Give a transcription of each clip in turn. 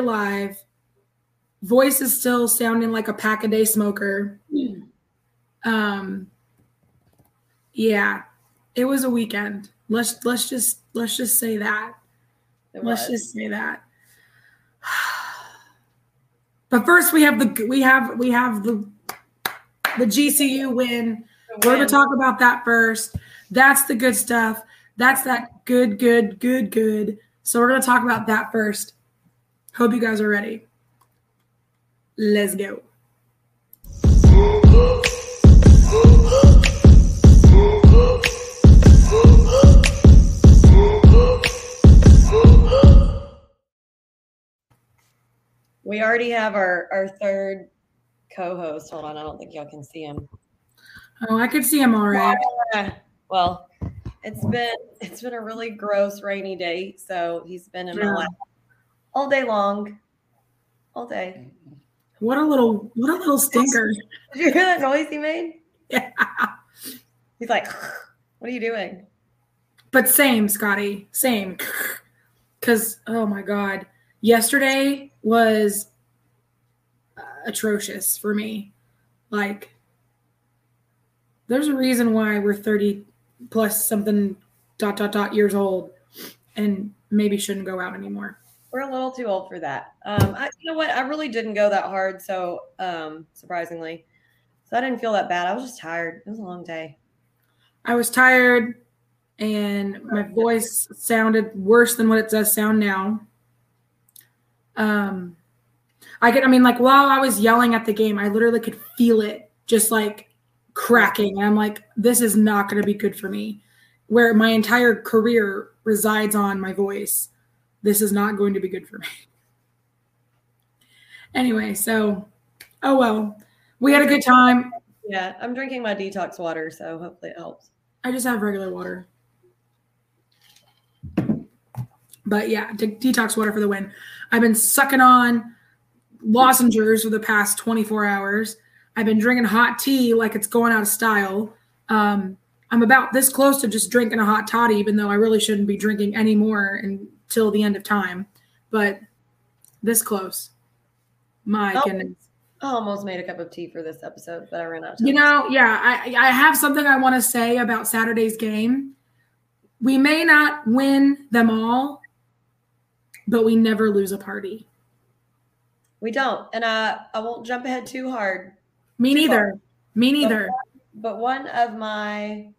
alive. Voice is still sounding like a pack a day smoker. Um yeah. It was a weekend. Let's let's just let's just say that. It Let's was. just say that. But first we have the we have we have the the GCU win. We're going to talk about that first. That's the good stuff. That's that good, good, good, good. So we're going to talk about that first. Hope you guys are ready. Let's go. We already have our, our third co-host. Hold on, I don't think y'all can see him. Oh, I could see him all right. Ah, Well, it's been it's been a really gross rainy day, so he's been in my Yeah. lap all day long. All day. What a little, what a little stinker. Did you hear that noise he made? Yeah. He's like, "What are you doing?" But same, Scotty, same. Because oh my god, yesterday was uh, atrocious for me. Like, there's a reason why we're thirty plus something dot dot dot years old, and maybe shouldn't go out anymore. We're a little too old for that. Um, I, you know what? I really didn't go that hard, so um, surprisingly, so I didn't feel that bad. I was just tired. It was a long day. I was tired, and my voice sounded worse than what it does sound now. Um, I could, I mean, like while I was yelling at the game, I literally could feel it just like cracking. And I'm like, this is not going to be good for me. Where my entire career resides on my voice, this is not going to be good for me. Anyway, so, oh well, we had a good time. Yeah, I'm drinking my detox water, so hopefully it helps. I just have regular water. But yeah, de- detox water for the win. I've been sucking on lozenges for the past 24 hours. I've been drinking hot tea like it's going out of style. Um, I'm about this close to just drinking a hot toddy, even though I really shouldn't be drinking any more until the end of time. But this close. My Oh. goodness. I almost made a cup of tea for this episode, but I ran out of time. You know, yeah, I I have something I want to say about Saturday's game. We may not win them all, but we never lose a party. we don't, and I I won't jump ahead too hard. Me neither. Me neither. But one of my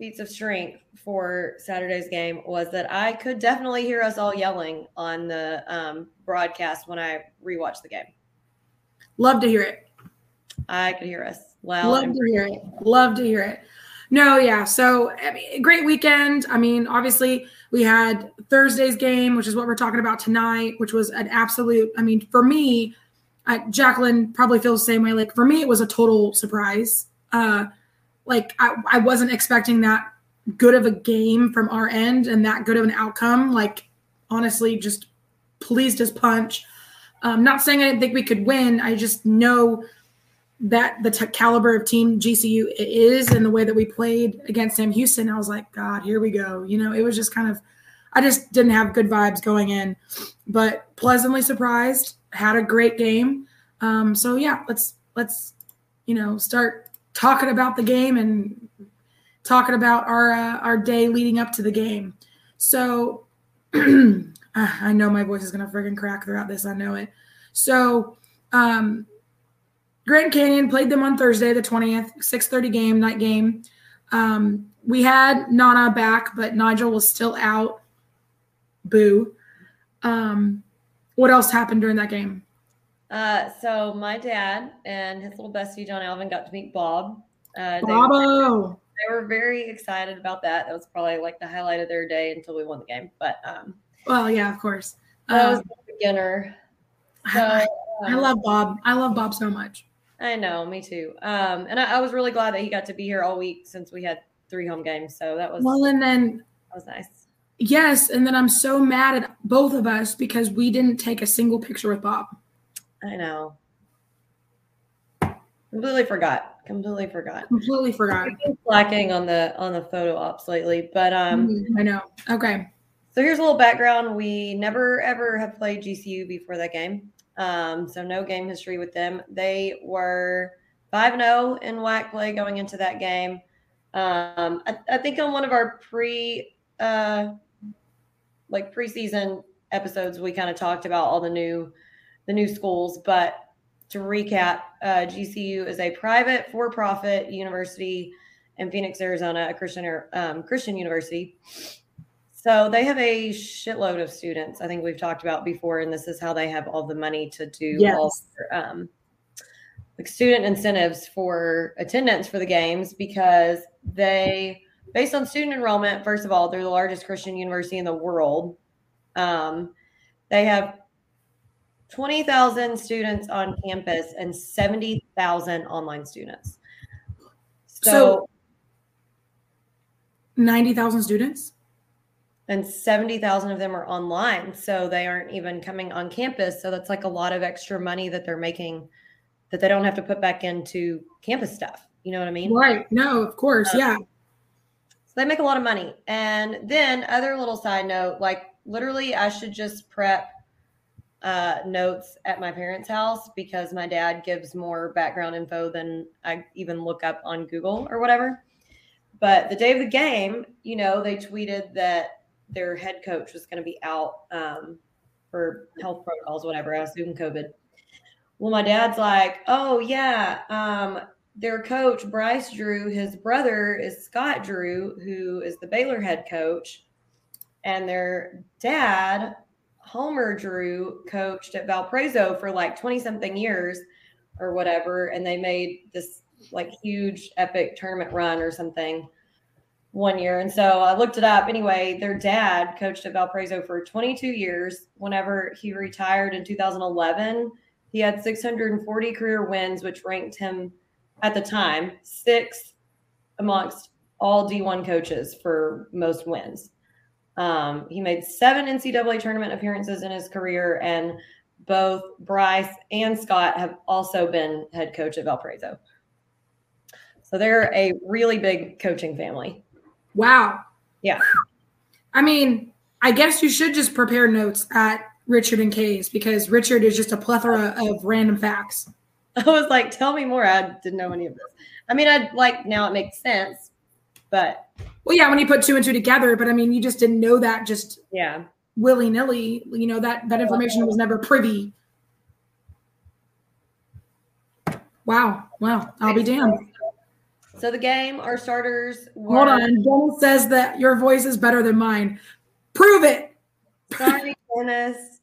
feats of strength for Saturday's game was that I could definitely hear us all yelling on the um, broadcast when I rewatched the game. Love to hear it. I could hear us loud. Love to hear it. Love to hear it. No, yeah. So I mean, great weekend. I mean, obviously we had Thursday's game, which is what we're talking about tonight, which was an absolute. I mean, for me, uh, Jacqueline probably feels the same way. Like for me, it was a total surprise. Uh, like I, I wasn't expecting that good of a game from our end and that good of an outcome. Like honestly, just pleased as punch. Um, not saying I didn't think we could win. I just know that the t- caliber of team GCU is and the way that we played against Sam Houston, I was like, God, here we go. You know, it was just kind of, I just didn't have good vibes going in, but pleasantly surprised. Had a great game. Um, so yeah, let's let's you know start talking about the game and talking about our uh, our day leading up to the game. So I know my voice is gonna friggin' crack throughout this. I know it. So. Um, Grand Canyon played them on Thursday, the 20th, 6:30 game, night game. Um, we had Nana back, but Nigel was still out. Boo. Um, what else happened during that game? Uh, so my dad and his little bestie John Alvin got to meet Bob. Uh, they, they were very excited about that. That was probably like the highlight of their day until we won the game. But um, Well, yeah, of course. I was Um, a beginner. So I, I um, love Bob. I love Bob so much. I know, me too. Um, and I, I was really glad that he got to be here all week since we had three home games. So that was Well, and then that was nice. yes, and then I'm so mad at both of us because we didn't take a single picture with Bob. I know. Completely forgot. Completely forgot. Completely forgot. Slacking on the on the photo ops lately, but um, Mhm, I know. Okay. So here's a little background. We never ever have played GCU before that game. Um, so no game history with them. They were 5 0 in WAC play going into that game. Um, I, I think on one of our pre uh, like preseason episodes, we kind of talked about all the new the new schools. But to recap, uh, GCU is a private for profit university in Phoenix, Arizona, a Christian um, Christian university. So they have a shitload of students. I think we've talked about before, and this is how they have all the money to do Yes. all their, um, like student incentives for attendance for the games because they, based on student enrollment, first of all, they're the largest Christian university in the world. Um, they have 20,000 students on campus and 70,000 online students. So, So- 90,000 students? and 70,000 of them are online. So they aren't even coming on campus. So that's like a lot of extra money that they're making that they don't have to put back into campus stuff. You know what I mean? Right. No, of course. Yeah. So they make a lot of money. And then other little side note, like literally I should just prep uh, notes at my parents' house because my dad gives more background info than I even look up on Google or whatever. But the day of the game, you know, they tweeted that their head coach was going to be out um, for health protocols, whatever. I assume COVID. Well, my dad's like, oh, yeah, um, their coach Bryce Drew, his brother is Scott Drew, who is the Baylor head coach, and their dad Homer Drew coached at Valparaiso for like 20 something years or whatever, and they made this like huge epic tournament run or something one year. And so I looked it up. Anyway, their dad coached at Valparaiso for 22 years. Whenever he retired in 2011, he had 640 career wins, which ranked him at the time sixth amongst all D1 coaches for most wins. Um, he made seven NCAA tournament appearances in his career, and both Bryce and Scott have also been head coach at Valparaiso. So they're a really big coaching family. Wow. Yeah. I mean, I guess you should just prepare notes at Richard and Kay's because Richard is just a plethora of random facts. I was like, tell me more. I didn't know any of this. I mean, I like now it makes sense, but Well, yeah, when you put two and two together, but I mean, you just didn't know that just yeah. willy nilly. You know that that information was never privy. Wow, wow, I'll be damned. So the game, our starters were Hold on, Dennis says that your voice is better than mine. Prove it. Sorry, Dennis.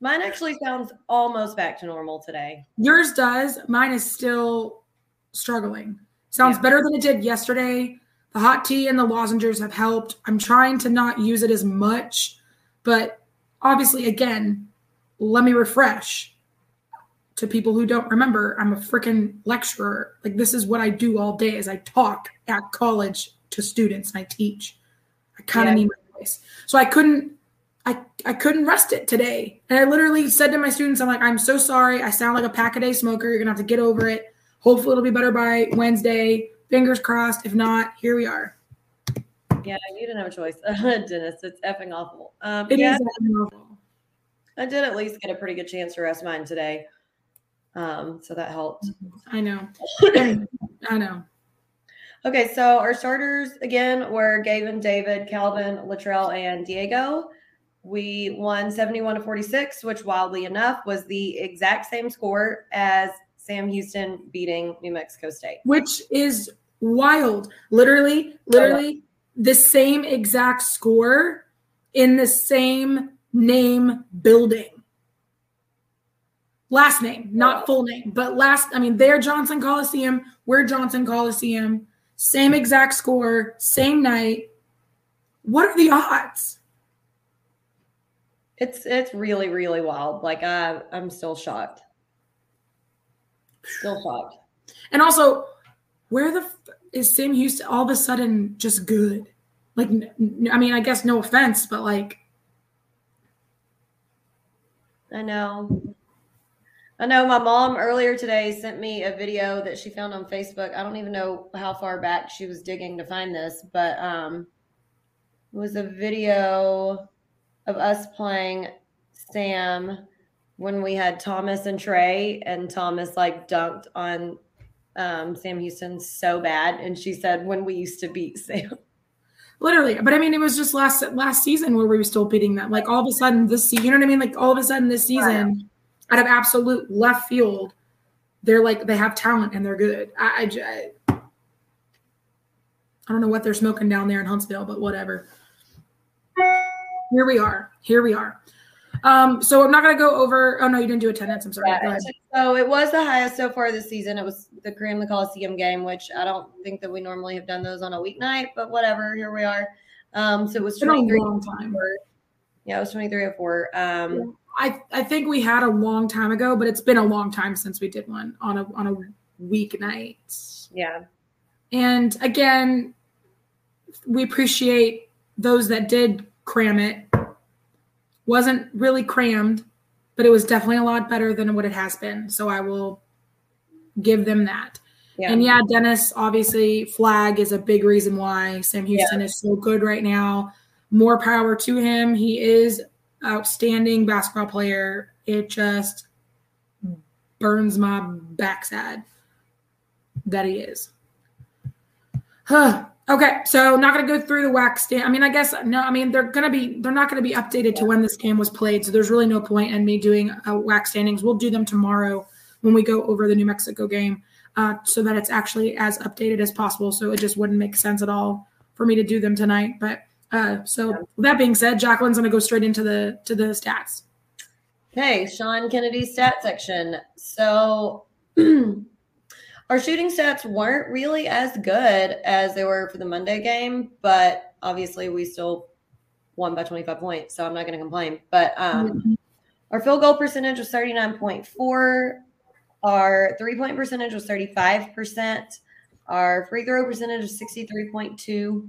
Mine actually sounds almost back to normal today. Yours does. Mine is still struggling. Sounds Yeah. better than it did yesterday. The hot tea and the lozenges have helped. I'm trying to not use it as much, but obviously, again, let me refresh to people who don't remember. I'm a freaking lecturer. Like this is what I do all day is I talk at college to students and I teach. I kind of Yeah. need my voice. So I couldn't I, I couldn't rest it today. And I literally said to my students, I'm like, I'm so sorry. I sound like a pack a day smoker. You're gonna have to get over it. Hopefully it'll be better by Wednesday. Fingers crossed. If not, here we are. Yeah, you didn't have a choice, Dennis. It's effing awful. Um, It is. yeah, awful. I did at least get a pretty good chance to rest mine today. Um, so that helped. I know. I know. Okay, so our starters again were Gavin, David, Calvin, Latrell, and Diego. We won 71 to 46, which wildly enough was the exact same score as Sam Houston beating New Mexico State. Which is wild. Literally, literally the same exact score in the same name building. Last name, not full name, but last, I mean, they're Johnson Coliseum, we're Johnson Coliseum, same exact score, same night. What are the odds? It's it's really really wild. Like I I'm still shocked. Still shocked. And also, where the f- is Sam Houston all of a sudden just good? Like, I mean, I guess no offense, but like, I know. I know my mom earlier today sent me a video that she found on Facebook. I don't even know how far back she was digging to find this, but um, it was a video of us playing Sam when we had Thomas and Trey, and Thomas like dunked on um, Sam Houston so bad, and she said when we used to beat Sam. Literally, but I mean, it was just last last season where we were still beating them. Like all of a sudden, this season, you know what I mean? Like all of a sudden, this season, out of absolute left field, they're like they have talent and they're good. I, I, I don't know what they're smoking down there in Huntsville, but whatever. Here we are. Here we are. Um, so I'm not going to go over. Oh no, you didn't do attendance. I'm sorry. Yeah, so it was the highest so far this season. It was the Cram the Coliseum game, which I don't think that we normally have done those on a weeknight, but whatever. Here we are. Um, so it was 23. Long time. Yeah, it was 2304. Um, I I think we had a long time ago, but it's been a long time since we did one on a on a weeknight. Yeah. And again, we appreciate those that did cram it. Wasn't really crammed, but it was definitely a lot better than what it has been. So I will give them that. Yeah. And yeah, Dennis, obviously, flag is a big reason why Sam Houston yeah. is so good right now. More power to him. He is outstanding basketball player. It just burns my backside that he is. Huh. Okay, so not going to go through the wax stand. I mean, I guess no. I mean, they're going to be they're not going to be updated to when this game was played, so there's really no point in me doing uh, wax standings. We'll do them tomorrow when we go over the New Mexico game, uh, so that it's actually as updated as possible. So it just wouldn't make sense at all for me to do them tonight. But uh, so that being said, Jacqueline's going to go straight into the to the stats. Okay, Sean Kennedy's stat section. So our shooting stats weren't really as good as they were for the Monday game, but obviously we still won by 25 points, so I'm not going to complain. But um, mm-hmm. our field goal percentage was 39.4. Our three point percentage was 35%. Our free throw percentage was 63.2.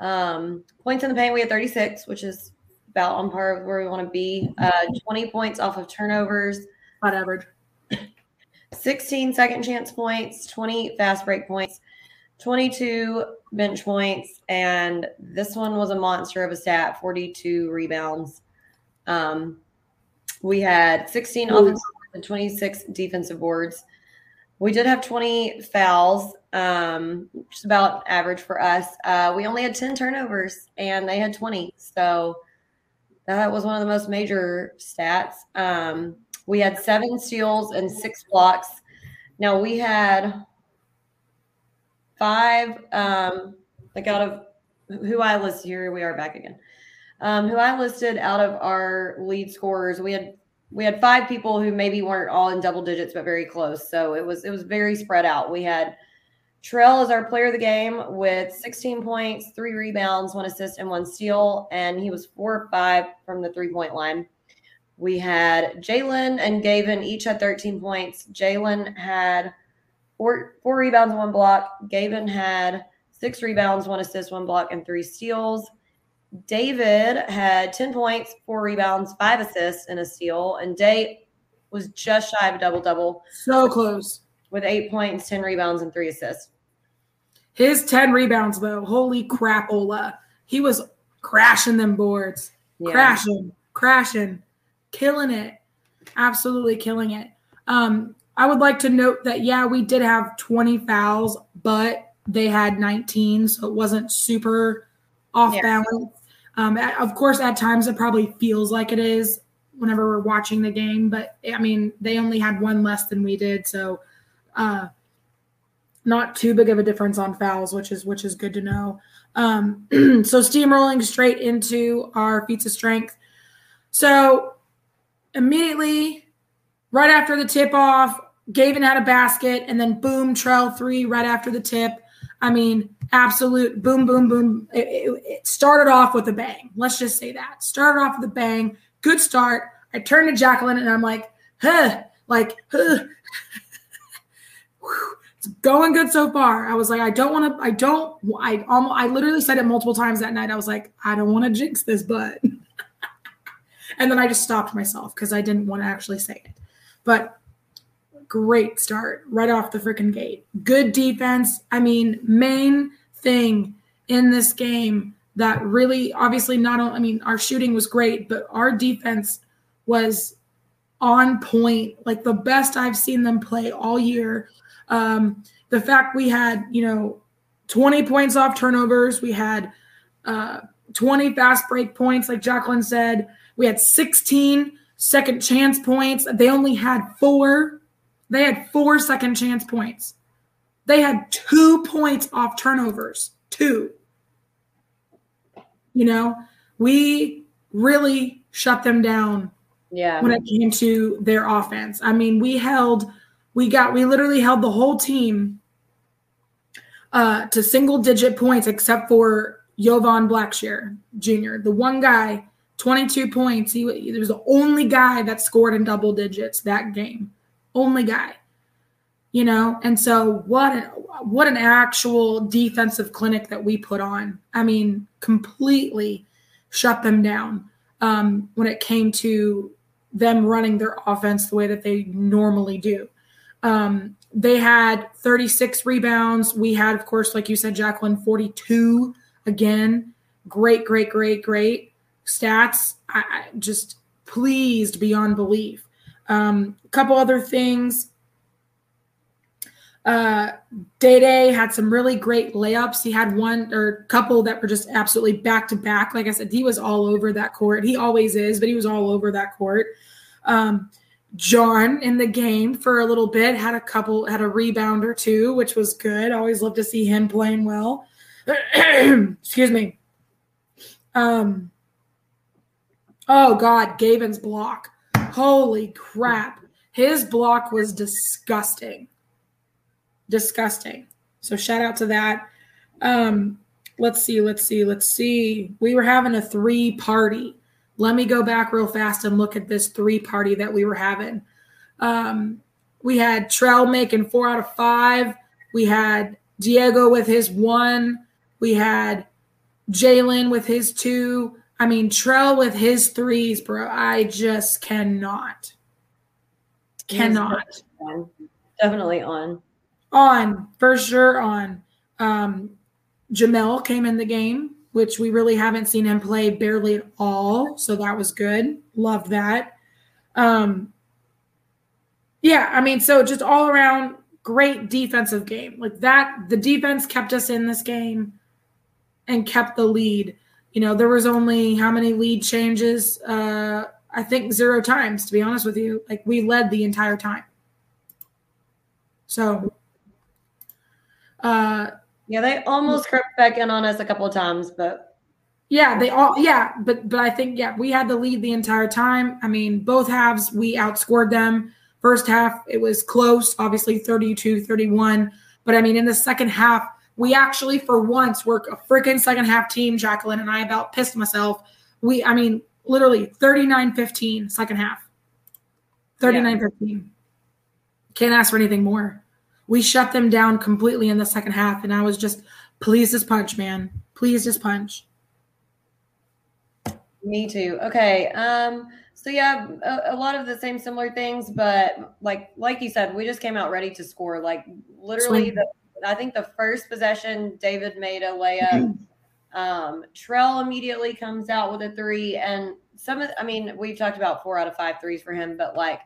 Um, points in the paint, we had 36, which is about on par with where we want to be. Uh, 20 points off of turnovers. On average. 16 second chance points, 20 fast break points, 22 bench points, and this one was a monster of a stat 42 rebounds. Um, we had 16 Ooh. offensive and 26 defensive boards. We did have 20 fouls, um, which is about average for us. Uh, we only had 10 turnovers and they had 20. So that was one of the most major stats. Um, we had seven steals and six blocks. Now we had five, um, like out of who I listed here, we are back again. Um, who I listed out of our lead scorers, we had we had five people who maybe weren't all in double digits, but very close. So it was it was very spread out. We had Terrell as our player of the game with 16 points, three rebounds, one assist, and one steal, and he was four or five from the three point line. We had Jalen and Gavin each had 13 points. Jalen had four, four rebounds one block. Gavin had six rebounds, one assist, one block, and three steals. David had 10 points, four rebounds, five assists, and a steal. And Day was just shy of a double double. So close. With eight points, 10 rebounds, and three assists. His 10 rebounds, though, holy crap, Ola. He was crashing them boards. Yeah. Crashing, crashing killing it, absolutely killing it. Um, I would like to note that yeah, we did have 20 fouls, but they had 19, so it wasn't super off yeah. balance. Um, of course, at times it probably feels like it is whenever we're watching the game, but I mean, they only had one less than we did, so uh, not too big of a difference on fouls, which is which is good to know. Um, so steamrolling straight into our feats of strength. So immediately, right after the tip off, Gavin had a basket, and then boom, Trell three right after the tip. I mean, absolute boom, boom, boom. It, it, it, started off with a bang. Let's just say that. Started off with a bang. Good start. I turned to Jacqueline and I'm like, huh, like, huh. it's going good so far. I was like, I don't want to, I don't, I almost, I literally said it multiple times that night. I was like, I don't want to jinx this, but And then I just stopped myself because I didn't want to actually say it. But great start right off the freaking gate. Good defense. I mean, main thing in this game that really obviously not only I mean our shooting was great, but our defense was on point, like the best I've seen them play all year. Um, the fact we had, you know, 20 points off turnovers, we had uh, 20 fast break points, like Jacqueline said, we had 16 second chance points. They only had four. They had four second chance points. They had two points off turnovers. Two. You know, we really shut them down Yeah. when it came to their offense. I mean, we held, we got, we literally held the whole team uh, to single digit points except for Jovan Blackshear Jr., the one guy, 22 points. He, he was the only guy that scored in double digits that game. Only guy. You know, and so what an, what an actual defensive clinic that we put on. I mean, completely shut them down um, when it came to them running their offense the way that they normally do. Um, they had 36 rebounds. We had, of course, like you said, Jacqueline, 42 again. Great, great, great, great stats. I, I just pleased beyond belief. Um, a couple other things. Uh, Day Day had some really great layups. He had one or couple that were just absolutely back to back. Like I said, he was all over that court. He always is, but he was all over that court. Um, John in the game for a little bit had a couple, had a rebound or two, which was good. Always love to see him playing well. Excuse me. Um. Oh God, Gavin's block. Holy crap. His block was disgusting. Disgusting. So shout out to that. Um, let's see, let's see, let's see. We were having a three party. Let me go back real fast and look at this three party that we were having. Um, we had Trell making four out of five. We had Diego with his one. We had Jalen with his two. I mean, Trell with his threes, bro. I just cannot. Cannot. On. Definitely on. On, for sure, on. Um, Jamel came in the game, which we really haven't seen him play barely at all. So that was good. Loved that. Um, yeah, I mean, so just all around great defensive game. Like that, the defense kept us in this game and kept the lead. You know, there was only how many lead changes? Uh, I think zero times, to be honest with you. Like we led the entire time. So, uh, Yeah, they almost crept back in on us a couple of times, but yeah, they all, yeah, but, but I think, yeah, we had the lead the entire time. I mean, both halves, we outscored them. First half, it was close, obviously 32 31. But I mean, in the second half, we actually, for once, were a freaking second half team. Jacqueline and I about pissed myself. We, I mean, literally 39 15 second half. 39 15. Can't ask for anything more. We shut them down completely in the second half. And I was just, please just punch, man. Please just punch. me too. Okay. Um, so yeah, a, a lot of the same similar things, but like like you said, we just came out ready to score. Like literally Swing. the I think the first possession, David made a layup. um, Trell immediately comes out with a three, and some of I mean, we've talked about four out of five threes for him, but like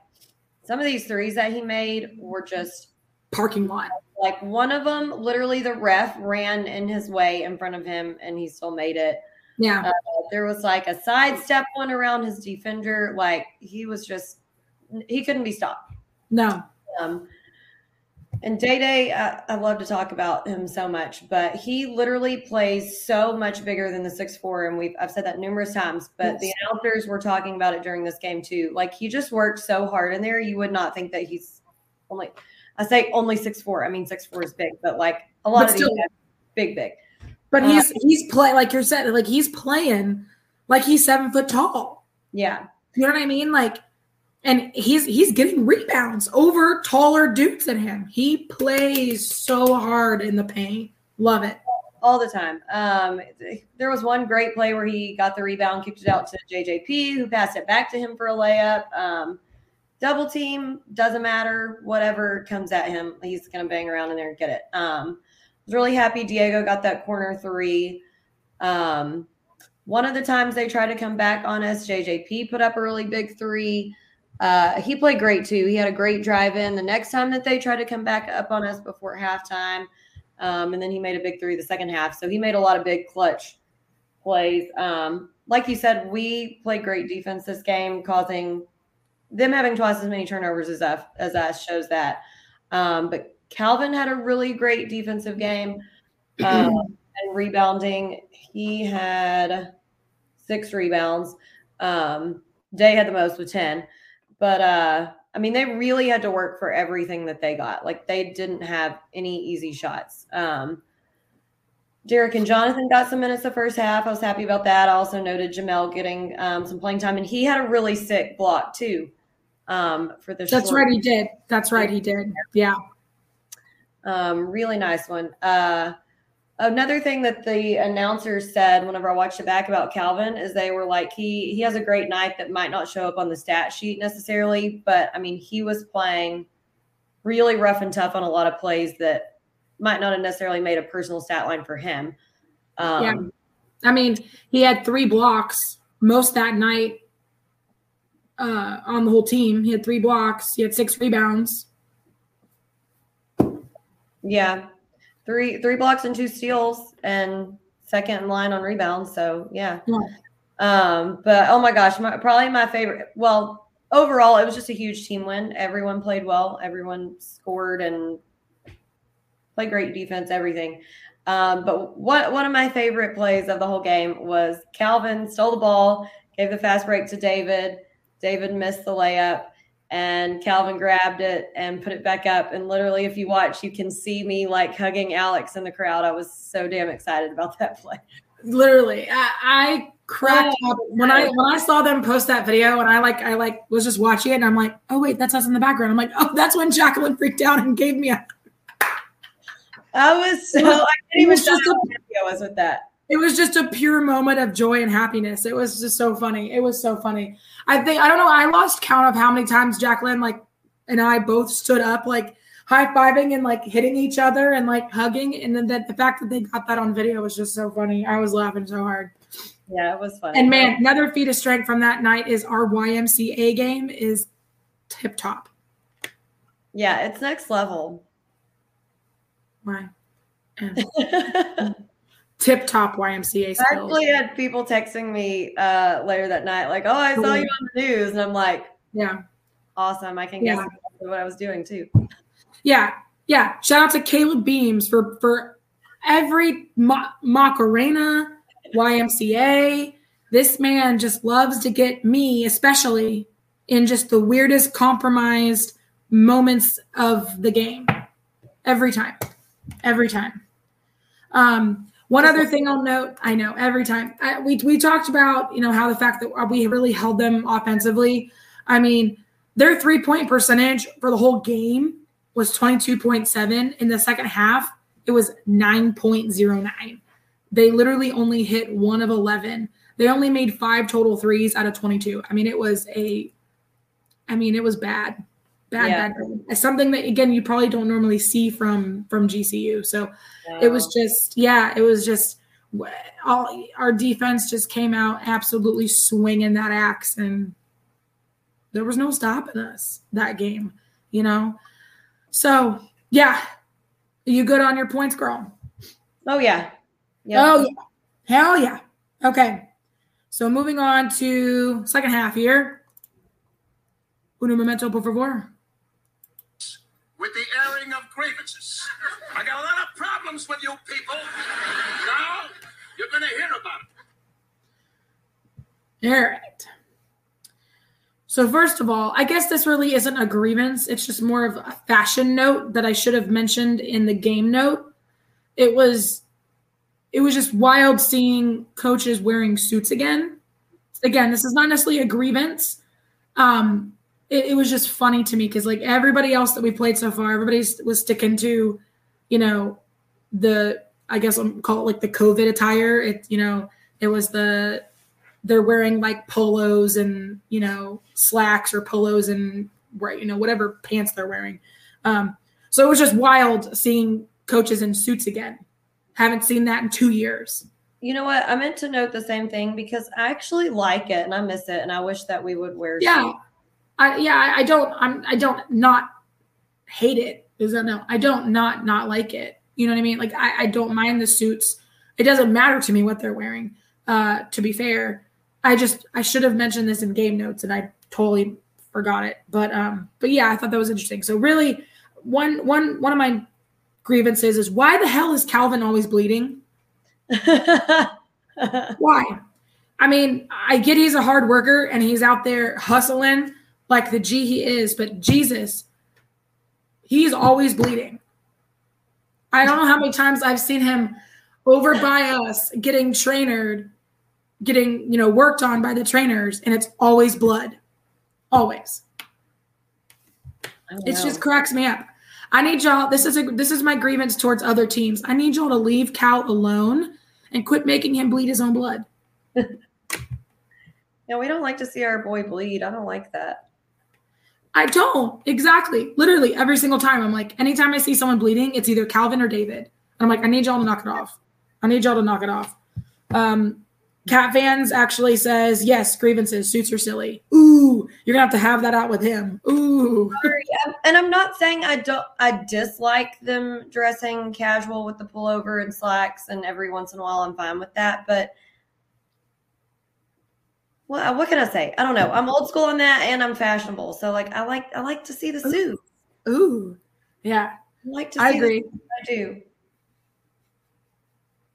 some of these threes that he made were just Parking lot. like one of them, literally the ref ran in his way in front of him, and he still made it. Yeah. There was like a sidestep one around his defender. Like he was just, he couldn't be stopped. No. Um, and Day Day, I, I love to talk about him so much, but he literally plays so much bigger than the six four, and we've I've said that numerous times. But the Yes. announcers were talking about it during this game too. Like he just worked so hard in there, you would not think that he's only. I say only six four. I mean six four is big, but like a lot But of still- these guys, big big. But Uh, he's he's play like you're saying, like he's playing like he's seven foot tall. Yeah, You know what I mean? Like, and he's he's getting rebounds over taller dudes than him. He plays so hard in the paint. Love it. all the time. Um, there was one great play where he got the rebound, kicked it out to JJP, who passed it back to him for a layup. Um, double team doesn't matter. Whatever comes at him, he's gonna bang around in there and get it. Um, I was really happy Diego got that corner three. Um, one of the times they tried to come back on us, JJP put up a really big three. Uh, he played great too. He had a great drive in. The next time that they tried to come back up on us before halftime, um, and then he made a big three the second half. So he made a lot of big clutch plays. Um, like you said, we played great defense this game, causing them having twice as many turnovers as us, as us shows that. Um, but Calvin had a really great defensive game um, and rebounding. He had six rebounds. Um, Day had the most with 10. But uh, I mean, they really had to work for everything that they got. Like they didn't have any easy shots. Um, Derek and Jonathan got some minutes the first half. I was happy about that. I also noted Jamel getting um, some playing time, and he had a really sick block too. Um, for the that's short. right, he did. That's right, he did. Yeah, um, really nice one. Uh, another thing that the announcers said whenever I watched it back about Calvin is they were like he he has a great night that might not show up on the stat sheet necessarily, but I mean he was playing really rough and tough on a lot of plays that might not have necessarily made a personal stat line for him. Um, yeah. I mean, he had three blocks most that night uh, on the whole team. He had three blocks. He had six rebounds. Yeah, three three blocks and two steals, and second in line on rebounds. So yeah. yeah. Um, but oh my gosh, my, probably my favorite. Well, overall, it was just a huge team win. Everyone played well. Everyone scored and played great defense, everything. Um, but what one of my favorite plays of the whole game was Calvin stole the ball, gave the fast break to David. David missed the layup, and Calvin grabbed it and put it back up. And literally, if you watch, you can see me like hugging Alex in the crowd. I was so damn excited about that play. Literally, I, I cracked up when I when I saw them post that video, and I like I like was just watching it, and I'm like, oh wait, that's us in the background. I'm like, oh, that's when Jacqueline freaked out and gave me a I was so I didn't even just a, I was with that. It was just a pure moment of joy and happiness. It was just so funny. It was so funny. I think I don't know. I lost count of how many times Jacqueline like and I both stood up like high fiving and like hitting each other and like hugging. And then that the fact that they got that on video was just so funny. I was laughing so hard. Yeah, it was funny. And man, another feat of strength from that night is our YMCA game is tip top. Yeah, it's next level. Why? Tip top YMCA skills. I actually had people texting me uh, later that night, like, "Oh, I saw you on the news," and I'm like, "Yeah, awesome! I can guess yeah. what I was doing too." Yeah, yeah. Shout out to Caleb Beams for for every Ma- Macarena YMCA. This man just loves to get me, especially in just the weirdest compromised moments of the game every time every time. Um, one other thing I'll note, I know every time I, we we talked about you know how the fact that we really held them offensively. I mean, their three point percentage for the whole game was twenty two point seven. In the second half, it was nine point zero nine. They literally only hit one of eleven. They only made five total threes out of twenty two. I mean, it was a, I mean, it was bad bad, yeah. bad, Something that again you probably don't normally see from from GCU. So it was just yeah, it was just all our defense just came out absolutely swinging that axe, and there was no stopping us that game. You know, so yeah, Are you good on your points, girl? Oh yeah. Yep. Oh yeah. Hell yeah. Okay. So moving on to second half here. Uno momento, por favor with the airing of grievances. I got a lot of problems with you people. Now you're going to hear about it. All right. So, first of all, I guess this really isn't a grievance. It's just more of a fashion note that I should have mentioned in the game note. It was it was just wild seeing coaches wearing suits again. Again, this is not necessarily a grievance. Um, it, it was just funny to me because like everybody else that we played so far, everybody was sticking to, you know, the I guess I'll call it like the COVID attire. It you know it was the they're wearing like polos and you know slacks or polos and right, you know, whatever pants they're wearing. Um, so it was just wild seeing coaches in suits again. Haven't seen that in two years. You know what? I meant to note the same thing because I actually like it and I miss it, and I wish that we would wear. Yeah, suits. I yeah I, I don't I'm I don't not hate it. Is that no? I don't not not like it. You know what I mean? Like I, I don't mind the suits. It doesn't matter to me what they're wearing. Uh, to be fair, I just I should have mentioned this in game notes and I totally forgot it. But um, but yeah, I thought that was interesting. So really, one one one of my grievances is why the hell is Calvin always bleeding? Why? I mean, I get he's a hard worker and he's out there hustling like the G he is, but Jesus, he's always bleeding. I don't know how many times I've seen him over by us getting trainered, getting, you know, worked on by the trainers, and it's always blood. Always. It just cracks me up. I need y'all. This is a this is my grievance towards other teams. I need y'all to leave Cal alone and quit making him bleed his own blood. Yeah, we don't like to see our boy bleed. I don't like that. I don't exactly. Literally every single time. I'm like, anytime I see someone bleeding, it's either Calvin or David. And I'm like, I need y'all to knock it off. I need y'all to knock it off. Um, Cat fans actually says yes. Grievances, suits are silly. Ooh, you're gonna have to have that out with him. Ooh, Sorry, um, And I'm not saying I don't. I dislike them dressing casual with the pullover and slacks, and every once in a while I'm fine with that. But well, uh, what can I say? I don't know. I'm old school on that, and I'm fashionable. So like, I like I like to see the suit. ooh, yeah. I like to. See I agree. I do.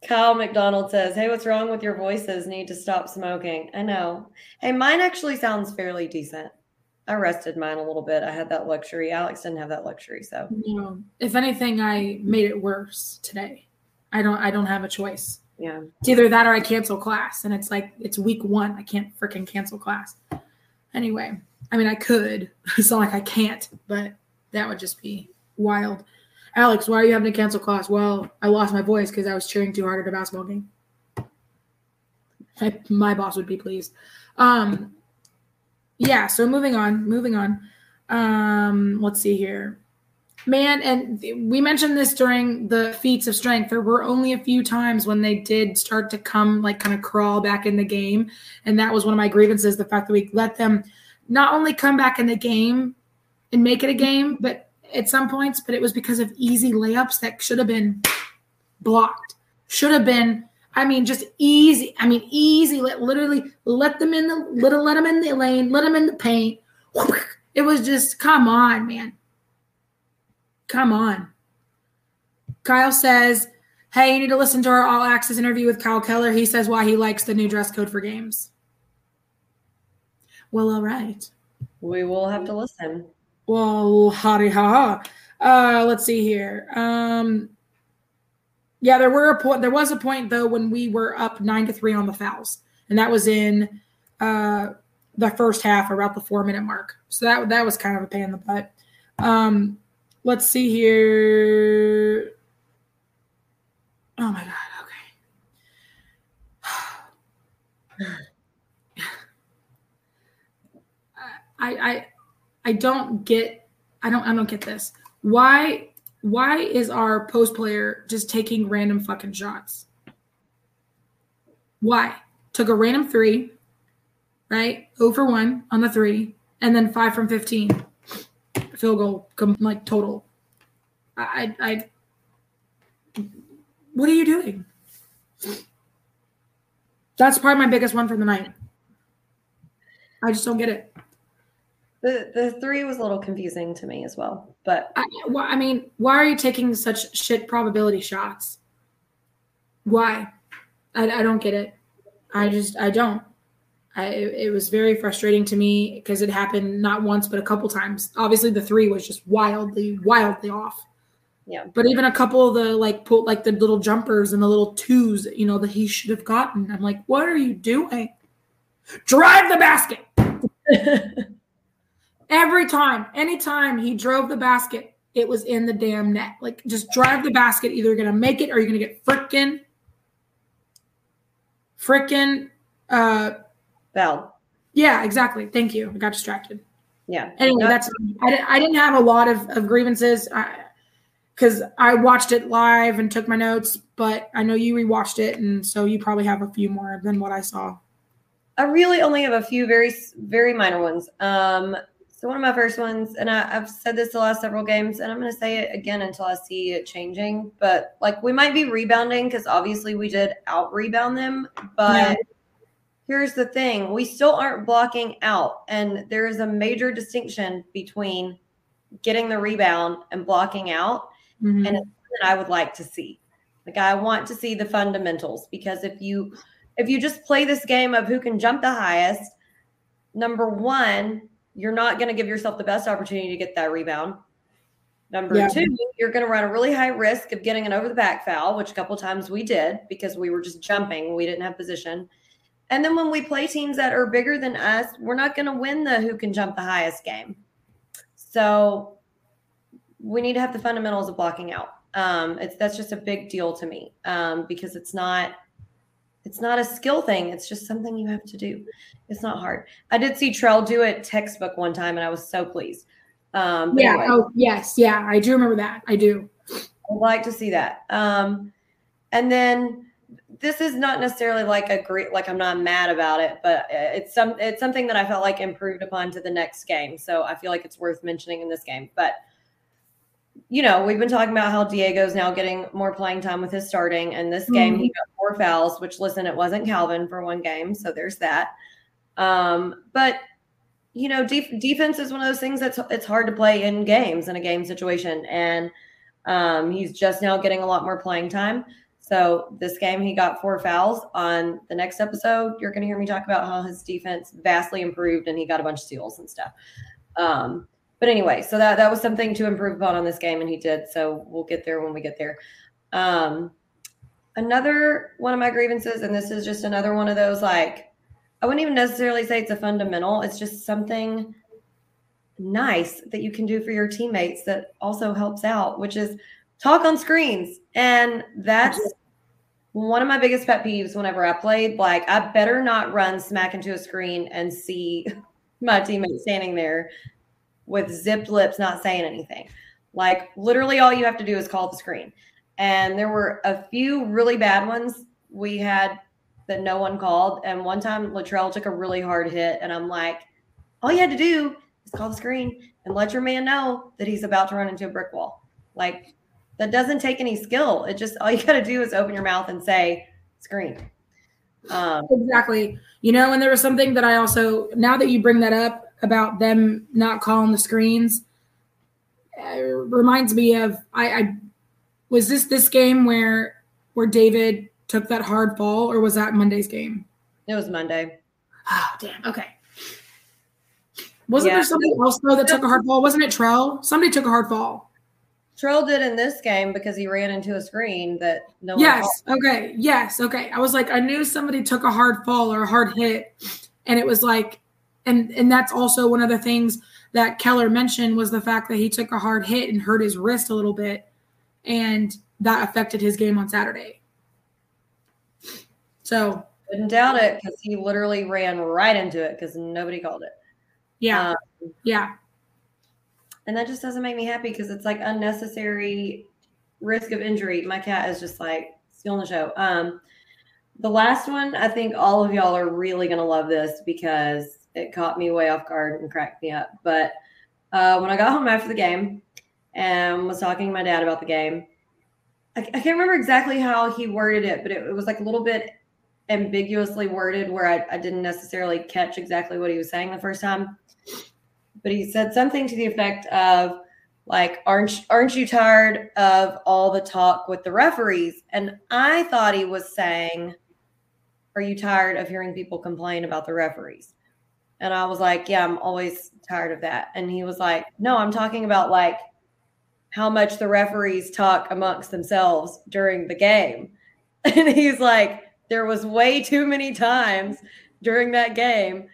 Kyle McDonald says, Hey, what's wrong with your voices? Need to stop smoking. I know. Hey, mine actually sounds fairly decent. I rested mine a little bit. I had that luxury. Alex didn't have that luxury. So, No, if anything, I made it worse today. I don't. I don't have a choice. Yeah. It's either that or I cancel class, and it's like it's week one. I can't freaking cancel class. Anyway, I mean I could. It's not like I can't, but that would just be wild. Alex, why are you having to cancel class? Well, I lost my voice because I was cheering too hard at a basketball game. I, my boss would be pleased. Um, yeah. So moving on, moving on. Um, let's see here man and we mentioned this during the feats of strength. There were only a few times when they did start to come like kind of crawl back in the game and that was one of my grievances the fact that we let them not only come back in the game and make it a game but at some points but it was because of easy layups that should have been blocked should have been i mean just easy i mean easy let literally let them in the little let them in the lane let them in the paint. It was just come on man Come on. Kyle says, Hey, you need to listen to our all access interview with Kyle Keller. He says why he likes the new dress code for games. Well, all right. We will have to listen. Well, howdy ha. Uh, let's see here. Um, yeah, there were a point. There was a point though when we were up nine to three on the fouls, and that was in uh, the first half, around the four minute mark. So that that was kind of a pain in the butt. Um, let's see here. Oh my god. Okay. I I I don't get I don't I don't get this. Why why is our post player just taking random fucking shots? Why? Took a random three, right? Over one on the three, and then five from fifteen. Field goal com- like total. I I, I what are you doing? That's probably my biggest one for the night. I just don't get it. The the three was a little confusing to me as well. But I, why- I mean, why are you taking such shit probability shots? Why? I, I don't get it. I just I don't. I, it was very frustrating to me because it happened not once but a couple times. Obviously, the three was just wildly, wildly off. Yeah. But even a couple of the like pull like the little jumpers and the little twos, you know, that he should have gotten. I'm like, what are you doing? Drive the basket. Every time, anytime he drove the basket, it was in the damn net. Like, just drive the basket. Either you're gonna make it or you're gonna get frickin', frickin'. Uh, Val, yeah, exactly. Thank you. I got distracted. Yeah. Anyway, that's I, I didn't have a lot of, of grievances because I watched it live and took my notes, but I know you rewatched it, and so you probably have a few more than what I saw. I really only have a few very very minor ones. Um, so one of my first ones, and I, I've said this the last several games, and I'm going to say it again until I see it changing. But like we might be rebounding because obviously we did out rebound them, but. Yeah. Here's the thing we still aren't blocking out. And there is a major distinction between getting the rebound and blocking out. Mhm. and it's that I would like to see. Like I want to see the fundamentals because if you if you just play this game of who can jump the highest, number one, you're not going to give yourself the best opportunity to get that rebound. Number Yeah. two, you're going to run a really high risk of getting an over the back foul, which a couple times we did because we were just jumping, we didn't have position. And then when we play teams that are bigger than us, we're not going to win the who can jump the highest game. So we need to have the fundamentals of blocking out. Um, it's that's just a big deal to me um, because it's not it's not a skill thing. It's just something you have to do. It's not hard. I did see Trell do it textbook one time, and I was so pleased. Um, yeah. anyway. Oh, yes. Yeah, I do remember that. I do. I'd like to see that. Um, and then this is not necessarily like a great, like I'm not mad about it, but it's some, it's something that I felt like improved upon to the next game. So I feel like it's worth mentioning in this game. But you know, we've been talking about how Diego's now getting more playing time with his starting, and this game he got four fouls. Which listen, it wasn't Calvin for one game, so there's that. Um, but you know, def- defense is one of those things that's it's hard to play in games in a game situation, and um, he's just now getting a lot more playing time. So this game, he got four fouls. On the next episode, you're going to hear me talk about how his defense vastly improved and he got a bunch of steals and stuff. Um, but anyway, so that that was something to improve upon on this game, and he did. So we'll get there when we get there. Um, another one of my grievances, and this is just another one of those like I wouldn't even necessarily say it's a fundamental. It's just something nice that you can do for your teammates that also helps out, which is talk on screens. And that's one of my biggest pet peeves whenever I played. Like, I better not run smack into a screen and see my teammate standing there with zipped lips, not saying anything. Like, literally, all you have to do is call the screen. And there were a few really bad ones we had that no one called. And one time, Latrell took a really hard hit, and I'm like, all you had to do is call the screen and let your man know that he's about to run into a brick wall. Like, that doesn't take any skill. It just all you got to do is open your mouth and say screen. Um, Exactly. You know, and there was something that I also now that you bring that up about them not calling the screens, uh, reminds me of I, I was this this game where where David took that hard fall, or was that Monday's game? it was Monday. Oh, damn. Okay. Wasn't Yeah. there somebody else though that took a hard fall? Wasn't it Trell? Somebody took a hard fall. Trell did in this game because he ran into a screen that no one Yes. Okay. Yes. Okay. I was like, I knew somebody took a hard fall or a hard hit, and it was like, and and that's also one of the things that Keller mentioned was the fact that he took a hard hit and hurt his wrist a little bit, and that affected his game on Saturday. So Couldn't doubt it because he literally ran right into it because nobody called it. yeah, Um, yeah, and that just doesn't make me happy because it's like unnecessary risk of injury. My cat is just like stealing the show. Um, the last one, I think all of y'all are really gonna love this because it caught me way off guard and cracked me up. But uh, when I got home after the game and was talking to my dad about the game, I, I can't remember exactly how he worded it, but it, it was like a little bit ambiguously worded where I, I didn't necessarily catch exactly what he was saying the first time. But he said something to the effect of, like, aren't aren't you tired of all the talk with the referees? And I thought he was saying, Are you tired of hearing people complain about the referees? And I was like, Yeah, I'm always tired of that. And he was like, No, I'm talking about like how much the referees talk amongst themselves during the game. And he's like, there was way too many times during that game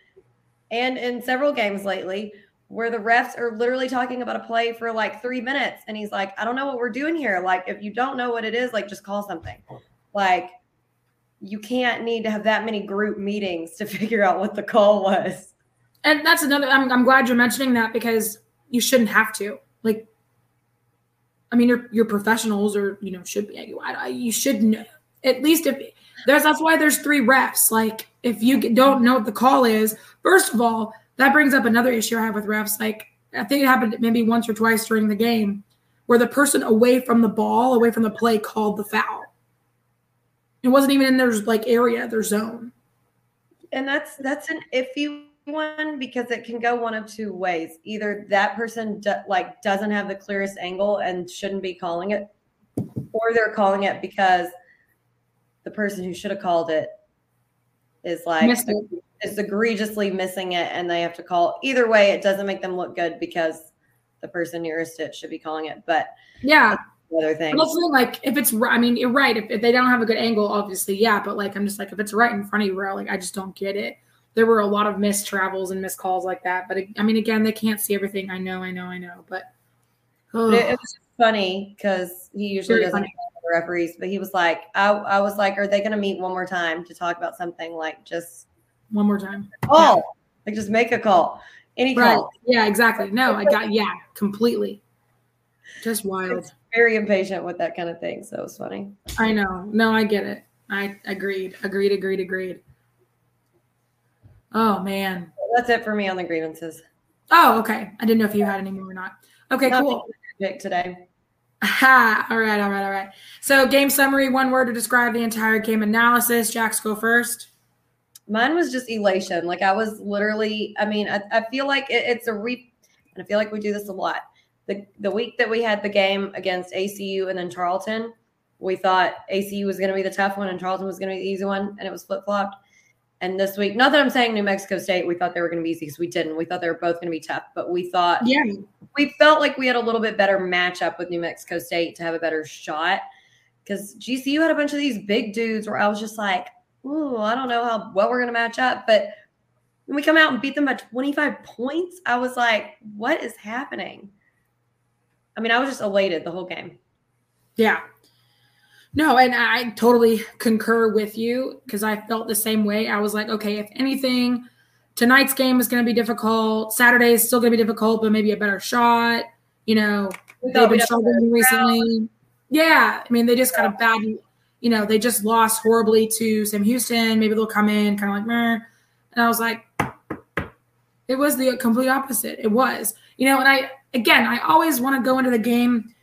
and in several games lately where the refs are literally talking about a play for like three minutes. And he's like, I don't know what we're doing here. Like, if you don't know what it is, like, just call something. Like, you can't need to have that many group meetings to figure out what the call was. and that's another. I'm, I'm glad you're mentioning that because you shouldn't have to. Like, I mean, you're you're professionals, or you know, should be. You, you should know at least if there's that's why there's three refs. Like, if you don't know what the call is, first of all, that brings up another issue I have with refs. Like, I think it happened maybe once or twice during the game where the person away from the ball, away from the play, called the foul. It wasn't even in their like area, their zone. And that's that's an iffy one because it can go one of two ways. Either that person do, like doesn't have the clearest angle and shouldn't be calling it, or they're calling it because the person who should have called it is like is egregiously missing it and they have to call either way it doesn't make them look good because the person nearest it should be calling it but yeah. other thing. Also like if it's i mean you're right if, if, they don't have a good angle obviously yeah but like i'm just like if it's right in front of you bro like i just don't get it. There were a lot of missed travels and missed calls like that but i mean again they can't see everything. I know i know i know but, but it, it, was funny because he usually doesn't the referees, but he was like, I, I was like, are they going to meet one more time to talk about something like just one more time? Oh, yeah. like just make a call, any right. call. Yeah, exactly. No, I got yeah, completely. Just wild. It's very impatient with that kind of thing. So it's funny. I know. No, I get it. I agreed. Agreed. Agreed. Agreed. Oh man. That's it for me on the grievances. Oh, okay. I didn't know if you had any more or not. Okay, not cool. Pick today. Ha! All right, all right, all right. So, game summary, one word to describe the entire game analysis. Jacks, go first. Mine was just elation. Like, I was literally, I mean, I, I feel like it, it's a re, and I feel like we do this a lot. The, the week that we had the game against ACU and then Tarleton, we thought ACU was going to be the tough one and Tarleton was going to be the easy one, and it was flip flopped. And this week, not that I'm saying New Mexico State, we thought they were going to be easy because we didn't. We thought they were both going to be tough, but we thought, yeah, we felt like we had a little bit better matchup with New Mexico State to have a better shot because GCU had a bunch of these big dudes where I was just like, oh, I don't know how well we're going to match up. But when we come out and beat them by 25 points, I was like, what is happening? I mean, I was just elated the whole game. Yeah. No, and I totally concur with you because I felt the same way. I was like, okay, if anything, tonight's game is going to be difficult. Saturday is still going to be difficult, but maybe a better shot. You know, they've been struggling recently. Yeah, I mean, they just got a bad. You know, they just lost horribly to Sam Houston. Maybe they'll come in kind of like meh. And I was like, it was the complete opposite. It was, you know, and I again, I always want to go into the game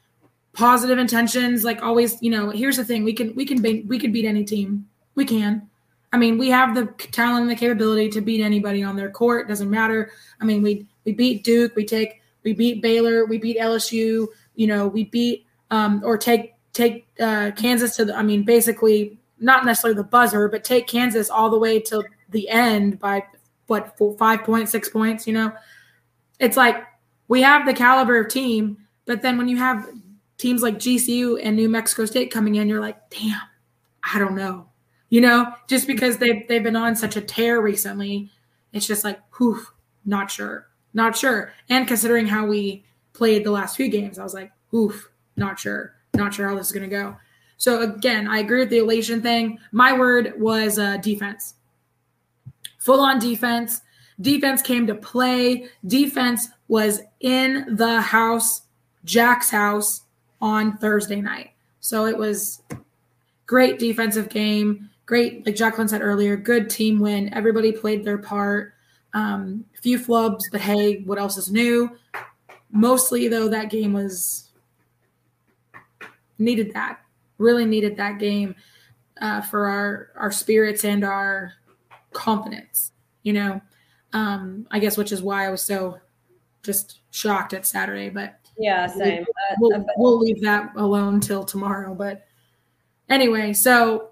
positive intentions like always you know here's the thing we can we can be, we can beat any team we can i mean we have the talent and the capability to beat anybody on their court doesn't matter i mean we we beat duke we take we beat baylor we beat lsu you know we beat um or take take uh kansas to the i mean basically not necessarily the buzzer but take kansas all the way to the end by what four, five points six points you know it's like we have the caliber of team but then when you have teams like GCU and New Mexico State coming in, you're like, damn, I don't know. You know, just because they've they've been on such a tear recently, it's just like, whew, not sure. Not sure. And considering how we played the last few games, I was like, oof, not sure. Not sure how this is gonna go. So again, I agree with the elation thing. My word was uh, defense. Full on defense. Defense came to play. Defense was in the house, Jack's house on Thursday night. So it was great defensive game. Great, like Jacqueline said earlier, good team win. Everybody played their part. Um, few flubs, but hey, what else is new? Mostly though, that game was needed that. Really needed that game uh, for our our spirits and our confidence. You know, um, I guess which is why I was so just shocked at Saturday. But yeah, same. We'll, we'll leave that alone till tomorrow. But anyway, so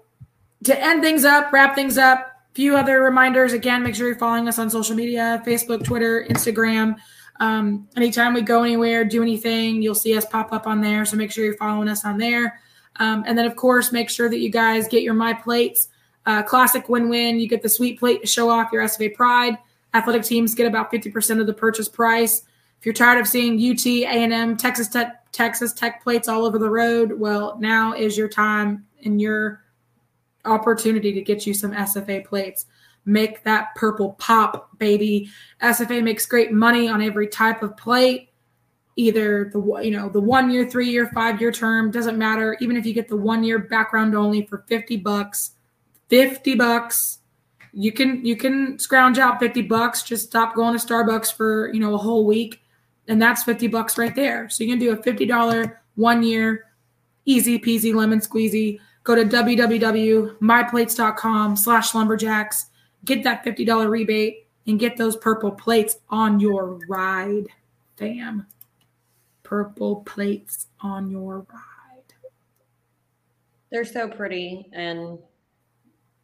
to end things up, wrap things up, few other reminders. Again, make sure you're following us on social media Facebook, Twitter, Instagram. Um, anytime we go anywhere, do anything, you'll see us pop up on there. So make sure you're following us on there. Um, and then, of course, make sure that you guys get your My Plates. Uh, classic win win. You get the sweet plate to show off your SFA pride. Athletic teams get about 50% of the purchase price. If you're tired of seeing UT, A&M, Texas Tech, Texas Tech plates all over the road, well, now is your time and your opportunity to get you some SFA plates. Make that purple pop, baby. SFA makes great money on every type of plate. Either the you know the one year, three year, five year term doesn't matter. Even if you get the one year background only for fifty bucks, fifty bucks, you can you can scrounge out fifty bucks. Just stop going to Starbucks for you know a whole week, and that's fifty bucks right there. So you can do a fifty dollar one year, easy peasy lemon squeezy. Go to www.myplates.com slash lumberjacks get that $50 rebate and get those purple plates on your ride, fam. Purple plates on your ride. They're so pretty and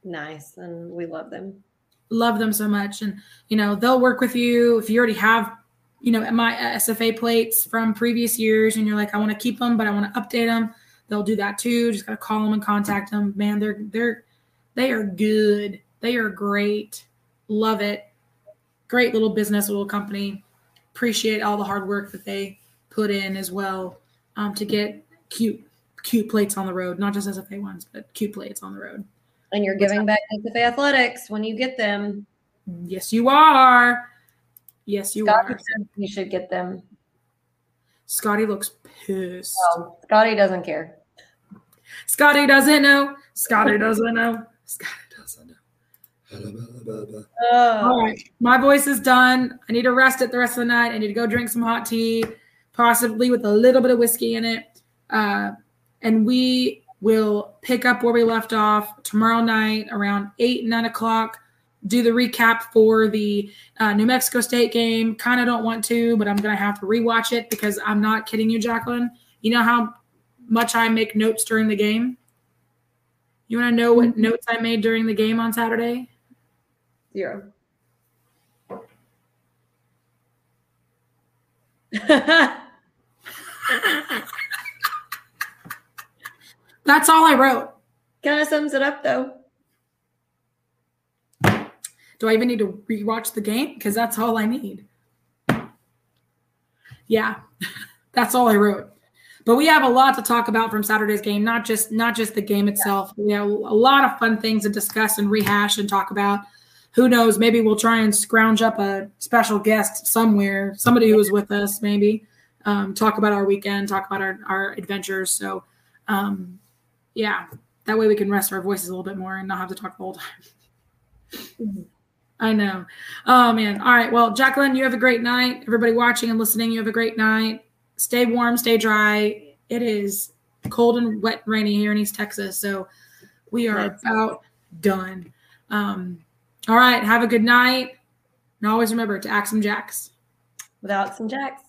nice, and we love them. Love them so much. And, you know, they'll work with you if you already have, you know, my SFA plates from previous years and you're like, I want to keep them, but I want to update them. They'll do that too. Just got to call them and contact them. Man, they're, they're, they are good they are great. Love it. Great little business, little company. Appreciate all the hard work that they put in as well um, to get cute, cute plates on the road. Not just SFA ones, but cute plates on the road. And you're giving back to SFA Athletics when you get them. Yes, you are. Yes, you Scotty are. You should get them. Scotty looks pissed. Oh, Scotty doesn't care. Scotty doesn't know. Scotty doesn't know. Scotty. All right. My voice is done. I need to rest it the rest of the night. I need to go drink some hot tea, possibly with a little bit of whiskey in it. Uh, and we will pick up where we left off tomorrow night around eight, nine o'clock. Do the recap for the uh, New Mexico State game. Kind of don't want to, but I'm going to have to rewatch it because I'm not kidding you, Jacqueline. You know how much I make notes during the game? You want to know what mm-hmm. notes I made during the game on Saturday? Zero. That's all I wrote. Kind of sums it up, though. Do I even need to rewatch the game? Because that's all I need. Yeah, that's all I wrote. But we have a lot to talk about from Saturday's game, not just not just the game itself. We have a lot of fun things to discuss and rehash and talk about who knows? Maybe we'll try and scrounge up a special guest somewhere, somebody who was with us, maybe um, talk about our weekend, talk about our, our adventures. So, um, yeah, that way we can rest our voices a little bit more and not have to talk the whole time. I know. Oh, man. All right. Well, Jacqueline, you have a great night. Everybody watching and listening, you have a great night. Stay warm, stay dry. It is cold and wet and rainy here in East Texas. So we are about done. Um, all right. Have a good night. And always remember to axe 'em jacks. Without some jacks.